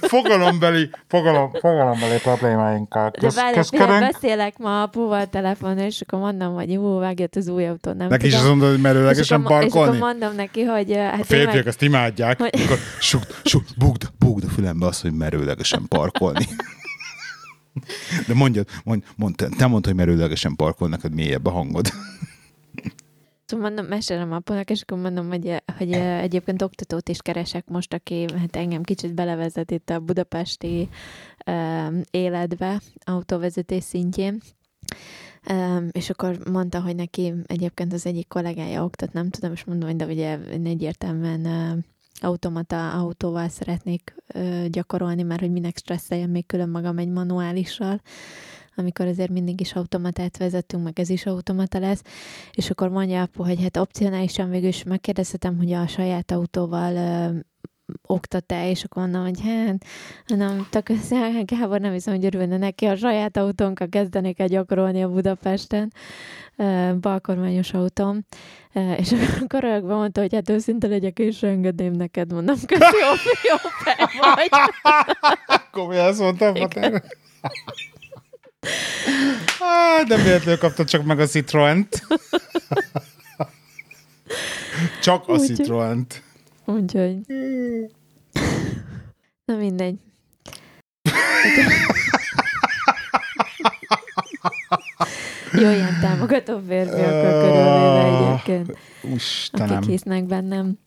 Fogalombeli, fogalom, fogalombeli problémáinkkal De várj, beszélek ma apuval telefonon, és akkor mondom, hogy jó, vágjött az új autó, nem Neki tudom. azt mondod, hogy merőlegesen és és parkolni? akkor mondom neki, hogy uh, hát A férfiak tényleg- azt imádják, Hogy- akkor suk, suk, bugd, bugd a fülembe azt, hogy merőlegesen parkolni. De mondjad, mondj, mondd, te, mondd, hogy merőlegesen parkol, neked mélyebb a hangod. Szóval mondom, mesélem apunak, és akkor mondom, hogy, hogy eh, egyébként oktatót is keresek most, aki hát engem kicsit belevezet itt a budapesti um, életbe, autóvezetés szintjén. És akkor mondta, hogy neki egyébként az egyik kollégája oktat, nem tudom, és mondom, hogy de ugye én egyértelműen automata autóval szeretnék gyakorolni, mert hogy minek stresszeljem még külön magam egy manuálissal, amikor azért mindig is automatát vezetünk, meg ez is automata lesz, és akkor mondja apu, hogy hát opcionálisan végül is megkérdezhetem, hogy a saját autóval oktat-e, és akkor mondom, hogy hát, nem, tök, Gábor nem hiszem, hogy örülne neki, a saját autónkkal kezdenék el gyakorolni a Budapesten, balkormányos autóm, és akkor rögve mondta, hogy hát őszinte legyek, és engedném neked, mondom, köszi, jó, jó fej vagy. Komolyan azt mondtam, Pater. Ah, nem véletlenül kaptad csak meg a Citroent. Csak a Citroent. Úgyhogy... Na mindegy. Jó, ilyen támogató férfiakkal körülvéve egyébként, Istenem. akik hisznek bennem.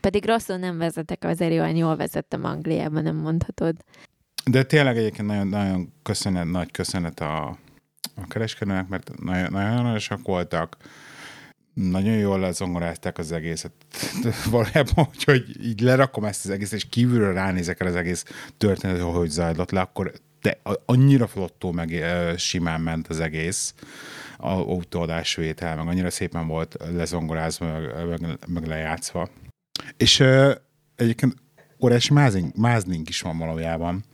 Pedig rosszul nem vezetek, azért olyan jól vezettem Angliában, nem mondhatod. De tényleg egyébként nagyon, nagyon köszönet, nagy köszönet a, a kereskedőnek, mert nagyon, nagyon aranyosak voltak, nagyon jól lezongorázták az egészet. Valójában, hogy így lerakom ezt az egészet, és kívülről ránézek el az egész történet, hogy zajlott le, akkor de annyira flottó, meg simán ment az egész a autóadásvétel, meg annyira szépen volt lezongorázva, meg, meg, meg lejátszva. És egyébként óriási mázink, máznink is van valójában,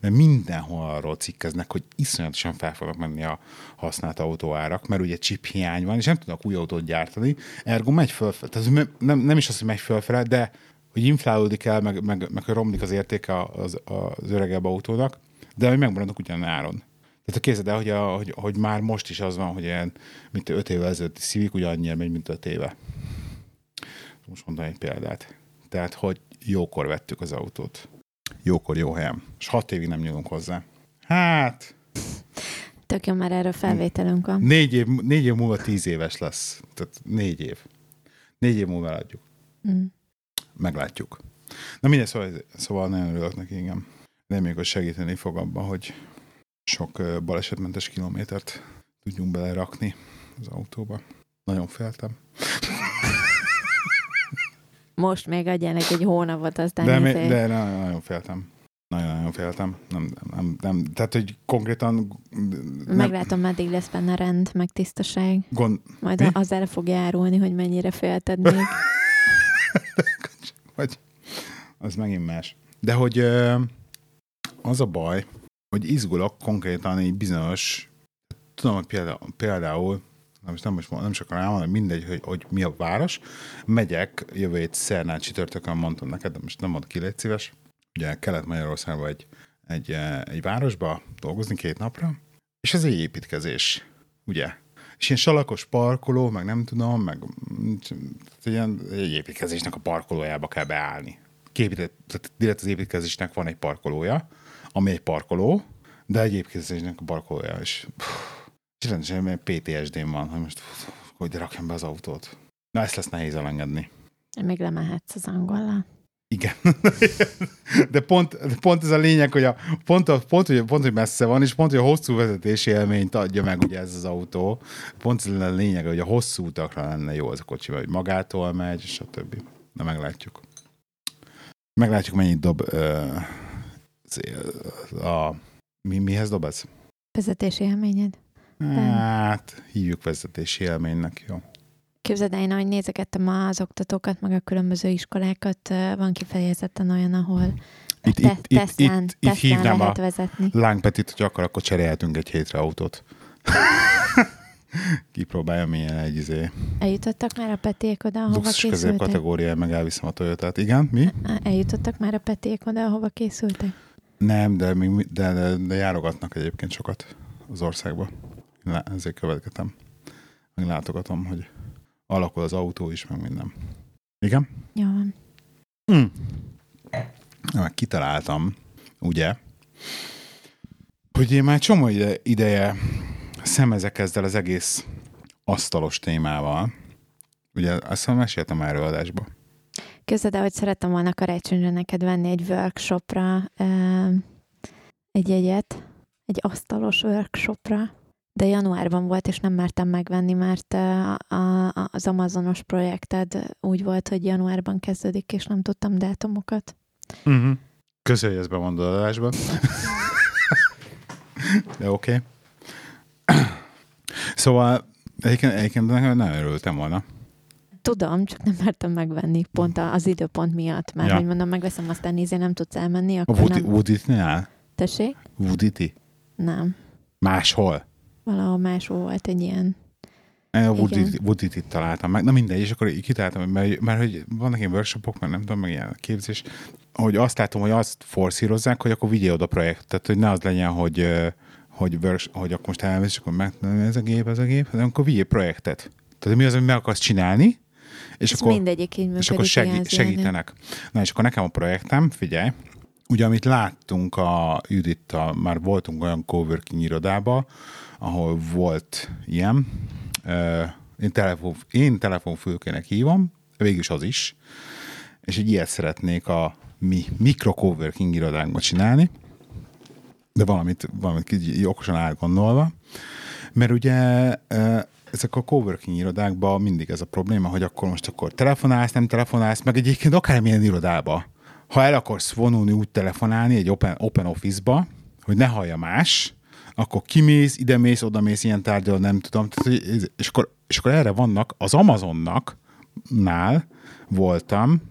mert mindenhol arról cikkeznek, hogy iszonyatosan fel fognak menni a használt autóárak, mert ugye chip hiány van, és nem tudnak új autót gyártani, ergo megy fölfele. Tehát nem, nem is az, hogy megy fölfele, de hogy inflálódik el, meg, meg, meg hogy romlik az értéke az, az öregebb autónak, de hogy megmaradnak ugyan áron. Tehát képzeld el, hogy, a, hogy, hogy, már most is az van, hogy ilyen, mint 5 évvel ezelőtt Civic ugyanannyira megy, mint 5 éve. Most mondtam egy példát. Tehát, hogy jókor vettük az autót. Jókor, jó helyen. És hat évig nem nyúlunk hozzá. Hát, Tök jó, már erről felvételünk van. négy év, négy év múlva tíz éves lesz. Tehát négy év. Négy év múlva látjuk. Mm. Meglátjuk. Na mindegy, szóval, szóval nagyon örülök neki, igen. Reméljük, hogy segíteni fog abban, hogy sok balesetmentes kilométert tudjunk belerakni az autóba. Nagyon féltem. Most még adjának egy hónapot, aztán De, izé- mi, de nagyon, nagyon féltem. Nagyon-nagyon féltem. Nem, nem, nem, tehát, hogy konkrétan nem, Meglátom, meddig lesz benne rend, meg tisztaság. gond, Majd Mi? az el fog járulni, hogy mennyire félted még. vagy az megint más. De hogy az a baj, hogy izgulok konkrétan egy bizonyos, tudom, hogy például, például nem, most nem, most nem is akarom elmondani, mindegy, hogy, hogy mi a város. Megyek jövő hét szerdán csütörtökön, mondtam neked, de most nem mond ki, légy szíves. Ugye Kelet-Magyarországban egy, egy, eh, egy városba dolgozni két napra, és ez egy építkezés, ugye? És ilyen salakos parkoló, meg nem tudom, meg ilyen, egy építkezésnek a parkolójába kell beállni. Képített, direkt az építkezésnek van egy parkolója, ami egy parkoló, de egy építkezésnek a parkolója, és, pff, rendesen ilyen PTSD-m van, hogy most hogy rakjam be az autót. Na, ezt lesz nehéz elengedni. Még lemehetsz az angollal. Igen. De pont, de pont ez a lényeg, hogy a, pont, a, pont, hogy, pont, hogy messze van, és pont, hogy a hosszú vezetési élményt adja meg ugye ez az autó. Pont ez a lényeg, hogy a hosszú utakra lenne jó az a kocsi, hogy magától megy, és a többi. Na meglátjuk. Meglátjuk, mennyit dob ö, az- a, mi, mihez dob ez? Vezetési élményed? Hát, hívjuk vezetési élménynek, jó. Képzeld el, én ahogy nézegettem az oktatókat, meg a különböző iskolákat, van kifejezetten olyan, ahol itt, te, itt, tesztán, itt, itt, hívnám lehet a vezetni. Lángpetit, hogy akar, akkor cserélhetünk egy hétre autót. Kipróbálja milyen egy izé. Eljutottak már a peték oda, ahova Luxus készültek? kategóriája, meg elviszem a Toyotát. Igen, mi? Eljutottak már a peték oda, ahova készültek? Nem, de, még, de, de, de járogatnak egyébként sokat az országba. Ezért követketem. Meg látogatom, hogy alakul az autó is, meg minden. Igen? Jó van. Mm. Meg kitaláltam, ugye, hogy én már csomó ide, ideje szemezek ezzel az egész asztalos témával. Ugye azt hiszem meséltem már előadásba. Képzeld hogy szerettem volna karácsonyra neked venni egy workshopra egy jegyet, egy asztalos workshopra, de januárban volt, és nem mertem megvenni, mert a, az Amazonos projekted úgy volt, hogy januárban kezdődik, és nem tudtam dátumokat. Uh-huh. Köszönjük ezt bemondod adásba. de oké. Okay. szóval egyébként, egyébként nagyon örültem volna. Tudom, csak nem mertem megvenni, pont az időpont miatt, mert ja. hogy mondom, megveszem, aztán nézni, nem tudsz elmenni, akkor A Woody, nem... Tessék? Woody-ti? Nem. Máshol? Valahol máshol volt egy ilyen. A Woody-t itt találtam meg. Na mindegy, és akkor kitaláltam, mert, mert hogy vannak ilyen workshopok, mert nem tudom, meg ilyen képzés, hogy azt látom, hogy azt forszírozzák, hogy akkor vigyél oda projektet, hogy ne az legyen, hogy hogy, vers, hogy akkor most elmész, és akkor meg, ez a gép, ez a gép, hanem akkor vigyél projektet. Tehát mi az, amit meg akarsz csinálni, és Ez akkor, mindegyik így és akkor segí- segítenek. Na és akkor nekem a projektem, figyelj, ugye amit láttunk a Judittal, már voltunk olyan coworking irodába, ahol volt ilyen, én, telefon, én telefonfülkének hívom, végülis az is, és egy ilyet szeretnék a mi mikro coworking irodánkba csinálni, de valamit, valamit így okosan átgondolva, mert ugye ezek a coworking irodákban mindig ez a probléma, hogy akkor most akkor telefonálsz, nem telefonálsz, meg egyébként akármilyen irodába. Ha el akarsz vonulni úgy telefonálni egy open, open office-ba, hogy ne hallja más, akkor kimész, ide mész, oda mész, ilyen tárgyal, nem tudom. És, akkor, és akkor erre vannak, az Amazonnak nál voltam,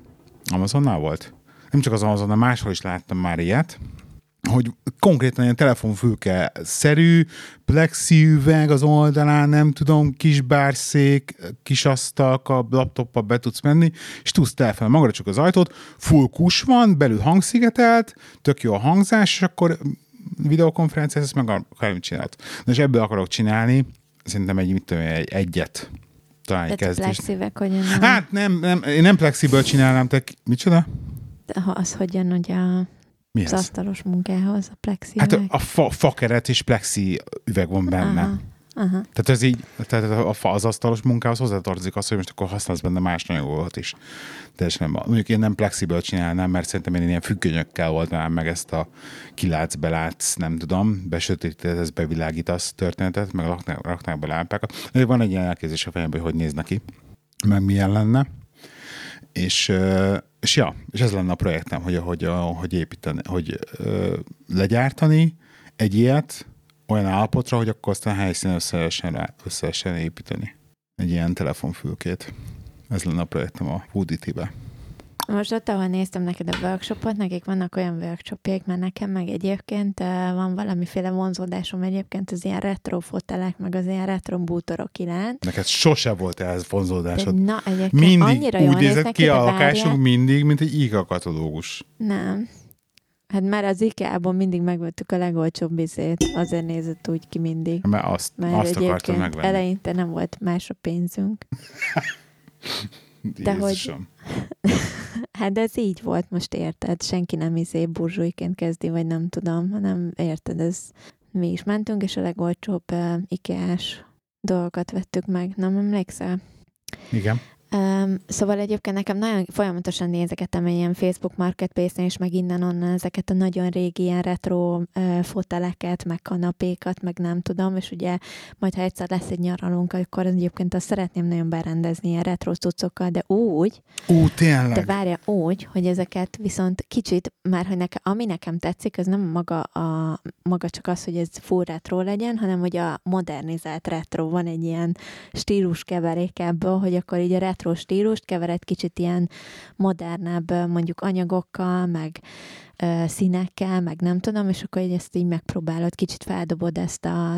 Amazonnál volt? Nem csak az Amazonnál, máshol is láttam már ilyet, hogy konkrétan ilyen telefonfülke szerű, plexi üveg az oldalán, nem tudom, kis bárszék, kis asztalka, laptoppal be tudsz menni, és tudsz telefon, magadra csak az ajtót, full kus van, belül hangszigetelt, tök jó a hangzás, és akkor videokonferencia, ezt meg akármit csinált. Na és ebből akarok csinálni, szerintem egy, mit tudom, egy, egyet talán egy kezdés. plexivek, hogy nem... Hát nem, nem, én nem plexiből csinálnám, te micsoda? Ha az hogyan, ugye a Mihez? Az asztalos munkához, a plexi Hát a fa, fakeret és plexi üveg van benne. Aha. Aha. Tehát ez így, tehát az asztalos munkához hozzátartozik az, hogy most akkor használsz benne más anyagokat is. De nem, mondjuk én nem plexiből csinálnám, mert szerintem én ilyen függönyökkel voltam meg ezt a kilátsz, belátsz, nem tudom, besötétítesz, bevilágítasz történetet, meg raknák, raknák be lámpákat. De van egy ilyen elképzelés a fejemben, hogy hogy néz neki, meg milyen lenne. És és ja, és ez lenne a projektem, hogy, hogy, hogy építeni, hogy legyártani egy ilyet olyan állapotra, hogy akkor aztán helyszínen összesen, összesen építeni egy ilyen telefonfülkét. Ez lenne a projektem a Woody-be. Most ott, ahol néztem neked a workshopot, nekik vannak olyan workshopjék, mert nekem meg egyébként van valamiféle vonzódásom egyébként az ilyen retro fotelek, meg az ilyen retro bútorok iránt. Neked sose volt ez vonzódásod. De na, egyébként mindig annyira úgy nézett ki a lakásunk mindig, mint egy IKA katalógus. Nem. Hát már az IKEA-ban mindig megvettük a legolcsóbb bizét, azért nézett úgy ki mindig. Mert azt, mert azt akartam megvenni. eleinte nem volt más a pénzünk. De hogy... hát ez így volt, most érted? Senki nem izé burzsújként kezdi, vagy nem tudom, hanem érted, ez mi is mentünk, és a legolcsóbb uh, IKEA-s dolgokat vettük meg. Nem emlékszel? Igen. Um, szóval egyébként nekem nagyon folyamatosan nézegetem ilyen Facebook Marketplace-en, és meg innen-onnan ezeket a nagyon régi ilyen retro uh, foteleket, meg kanapékat, meg nem tudom, és ugye majd ha egyszer lesz egy nyaralunk, akkor egyébként azt szeretném nagyon berendezni ilyen retro cuccokkal, de úgy, Ú, tényleg. de várja úgy, hogy ezeket viszont kicsit, már hogy nekem, ami nekem tetszik, az nem maga, a, maga csak az, hogy ez full retro legyen, hanem hogy a modernizált retro van egy ilyen stílus keverék ebből, hogy akkor így a retro retro stílust, kevered kicsit ilyen modernebb mondjuk anyagokkal, meg színekkel, meg nem tudom, és akkor ezt így megpróbálod, kicsit feldobod ezt a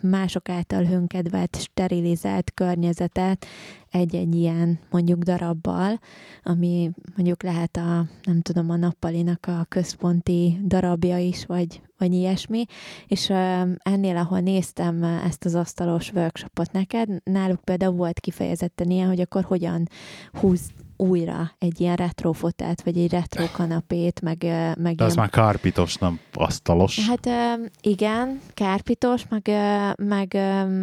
mások által hönkedvelt, sterilizált környezetet egy-egy ilyen mondjuk darabbal, ami mondjuk lehet a, nem tudom, a nappalinak a központi darabja is, vagy, vagy ilyesmi, és ennél, ahol néztem ezt az asztalos workshopot neked, náluk például volt kifejezetten ilyen, hogy akkor hogyan húz, újra egy ilyen retro fotelt, vagy egy retro kanapét, meg... meg De az ilyen... már kárpitos, nem asztalos. Hát igen, kárpitos, meg, meg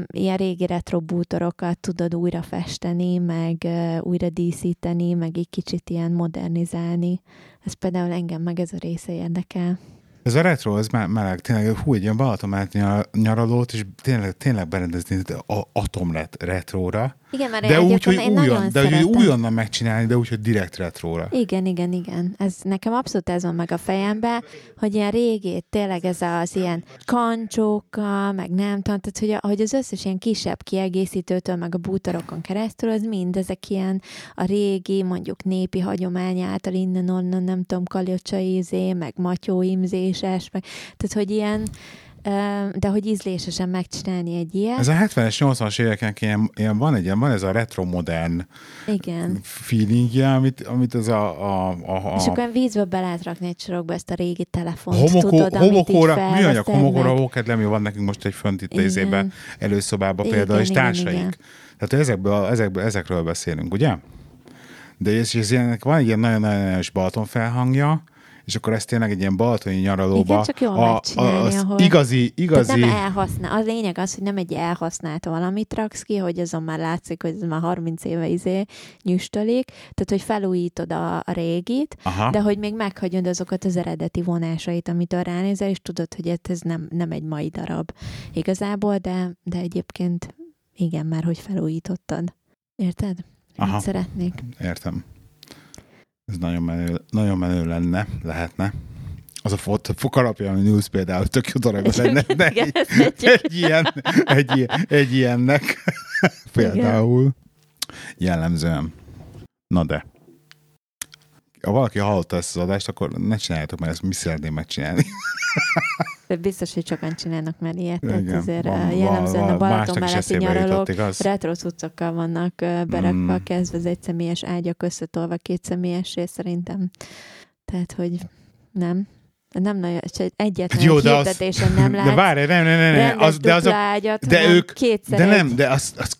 ilyen régi retro bútorokat tudod újra festeni, meg újra díszíteni, meg egy kicsit ilyen modernizálni. Ez például engem meg ez a része érdekel. Ez a retro, ez már meleg, tényleg, hú, egy ilyen Balaton nyaralót, és tényleg, tényleg berendezni a atomlet retróra. Igen, mert de úgy, hogy újon, de hogy újonnan megcsinálni, de úgy, hogy direkt retróra. Igen, igen, igen. Ez nekem abszolút ez van meg a fejembe, hogy ilyen régi, tényleg ez az ilyen kancsókkal, meg nem tudom, tehát hogy, hogy az összes ilyen kisebb kiegészítőtől, meg a bútorokon keresztül, az mind ezek ilyen a régi, mondjuk népi hagyomány által innen-onnan, nem tudom, kaliocsai izé, meg matyóimzéses, meg, tehát hogy ilyen de hogy ízlésesen megcsinálni egy ilyet. Ez a 70-es, 80-as éveken ilyen, ilyen, van egy ilyen, van ez a retro modern Igen. feelingje, amit, amit ez a, a, a, a... És akkor vízbe be lehet rakni egy sorokba ezt a régi telefont, homokó, tudod, homokóra, mi anyag homokóra, hókedlemű van nekünk most egy fönt itt izében, előszobában igen, például, és társaik. Igen. Tehát ezekből, ezekből, ezekről beszélünk, ugye? De és, és ilyenek van egy ilyen nagyon-nagyon erős Balaton felhangja, és akkor ezt tényleg egy ilyen balatoni nyaralóba. Igen, csak jól a, a, az ahol... Igazi, igazi... Tehát nem elhasznál. A lényeg az, hogy nem egy elhasznált valamit raksz ki, hogy azon már látszik, hogy ez már 30 éve izé nyüstölik, tehát hogy felújítod a, a régit, Aha. de hogy még meghagyod azokat az eredeti vonásait, amitől ránézel, és tudod, hogy ez nem, nem egy mai darab igazából, de, de egyébként igen, már hogy felújítottad. Érted? Aha. szeretnék. Értem. Ez nagyon menő, nagyon menő lenne, lehetne. Az a fot, fokalapja, ami news például tök jó darab lenne. De egy, egy, ilyen, egy, egy ilyennek például jellemzően. Na de. Ha valaki hallotta ezt az adást, akkor ne csináljátok, mert ezt mi szeretném megcsinálni. Biztos, hogy sokan csinálnak már ilyet. Tehát azért van, jellemzően van, a Balaton melletti nyaralók retro cuccokkal vannak berakva, mm. kezdve az egyszemélyes ágyak összetolva kétszemélyessé szerintem. Tehát, hogy nem, nem nagyon, egyetlen Jó, de hirdetésen az, nem lehet. De várj, nem, nem, nem, nem. Az, de az a, ágyat, de ők, de nem, de az, az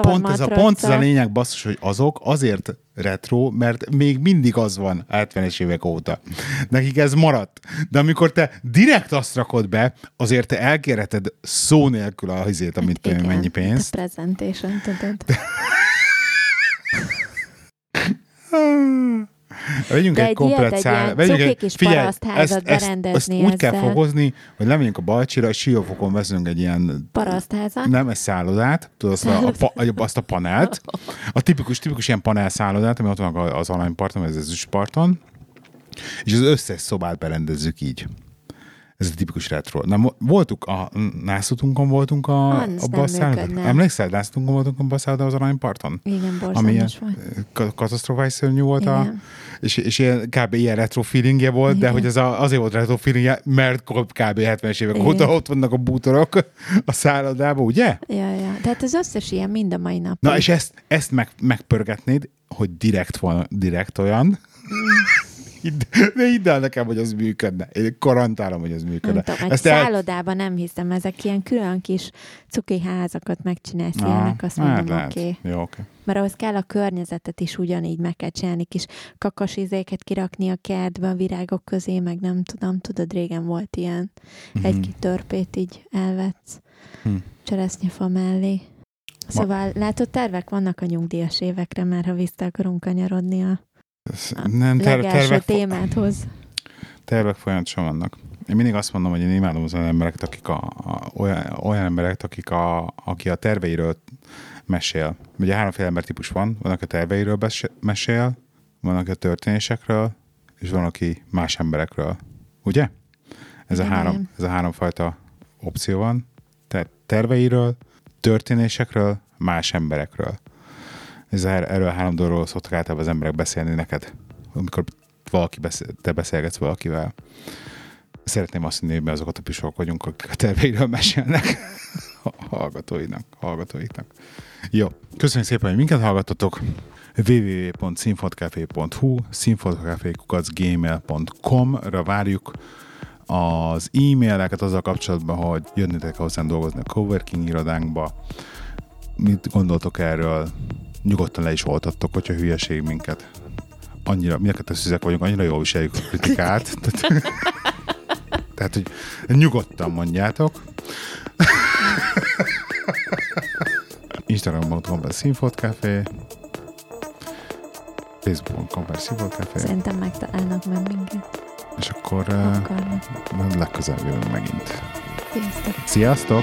pont ez, a, pont ez a lényeg basszus, hogy azok azért retro, mert még mindig az van 70-es évek óta. Nekik ez maradt. De amikor te direkt azt rakod be, azért te elkérheted szó nélkül a hizét, amit hát igen, mennyi pénzt. A presentation, tudod. Vegyünk egy, egy komplet száll. Vegyünk egy, kis figyelj, ezt, ezt, ezt úgy ezzel. kell fogozni, hogy lemegyünk a Balcsira, és siófokon veszünk egy ilyen... Parasztházat? Nem, egy szállodát, tudod, azt a, a, azt a panelt, a tipikus, tipikus ilyen panel szállodát, ami ott van az alanyparton, ez az parton, és az összes szobát berendezzük így. Ez a tipikus retro. Na, voltuk a Nászutunkon voltunk a, a basszállodán. Emlékszel? Nászutunkon voltunk a basszállodán az aranyparton? Igen, borzalmas volt. Katasztrofális szörnyű volt Igen. a... És, és ilyen, kb. ilyen retro feelingje volt, Igen. de hogy ez a, azért volt retro feelingje, mert kb. 70-es évek Igen. óta ott vannak a bútorok a szállodában, ugye? Ja, ja. Tehát az összes ilyen mind a mai nap. Na, és ezt, ezt meg, megpörgetnéd, hogy direkt, van, direkt olyan, mm de hidd el nekem, hogy az működne. Én garantálom, hogy az működne. Nem tudom, egy el... szállodában nem hiszem, ezek ilyen külön kis cuki házakat megcsinálsz ah, ilyenek, azt mondom, hát oké. Okay. Jó, okay. Mert ahhoz kell a környezetet is ugyanígy meg kell csinálni, kis kakasizéket kirakni a kertbe, a virágok közé, meg nem tudom, tudod, régen volt ilyen. Mm-hmm. Egy-két törpét így elvetsz mm. cseresznyefa mellé. Szóval Ma... látod, tervek vannak a nyugdíjas évekre, mert ha vissza akarunk kanyarodni a, a nem, ter- tervek, témáthoz. Tervek folyamatosan vannak. Én mindig azt mondom, hogy én imádom az olyan embereket, akik a, a, olyan, olyan embereket, akik a, aki a terveiről mesél. Ugye háromféle embertípus van, van, aki a terveiről mesél, van, aki a történésekről, és van, aki más emberekről. Ugye? Ez, a három, ez a három fajta opció van. Tehát terveiről, történésekről, más emberekről. Ez a, erről a három dologról szoktak általában az emberek beszélni neked, amikor valaki beszél, te beszélgetsz valakivel. Szeretném azt mondani, hogy mi azokat a pisok vagyunk, akik a terveiről mesélnek a hallgatóinak, hallgatóiknak. Jó, köszönjük szépen, hogy minket hallgattatok www.színfotcafé.hu színfotcafé.gmail.com-ra várjuk az e-maileket azzal kapcsolatban, hogy jönnétek hozzánk dolgozni a coworking irodánkba. Mit gondoltok erről? Nyugodtan le is oltattok, hogyha hülyeség minket. Annyira, mi a szüzek vagyunk, annyira jól viseljük a kritikát. Tehát, tehát, hogy nyugodtan mondjátok. Instagramon per Színfolt Café, Facebookon per Színfolt Café. Szerintem megtalálnak már minket. És akkor uh, legközelebb jövünk megint. Sziasztok! Sziasztok!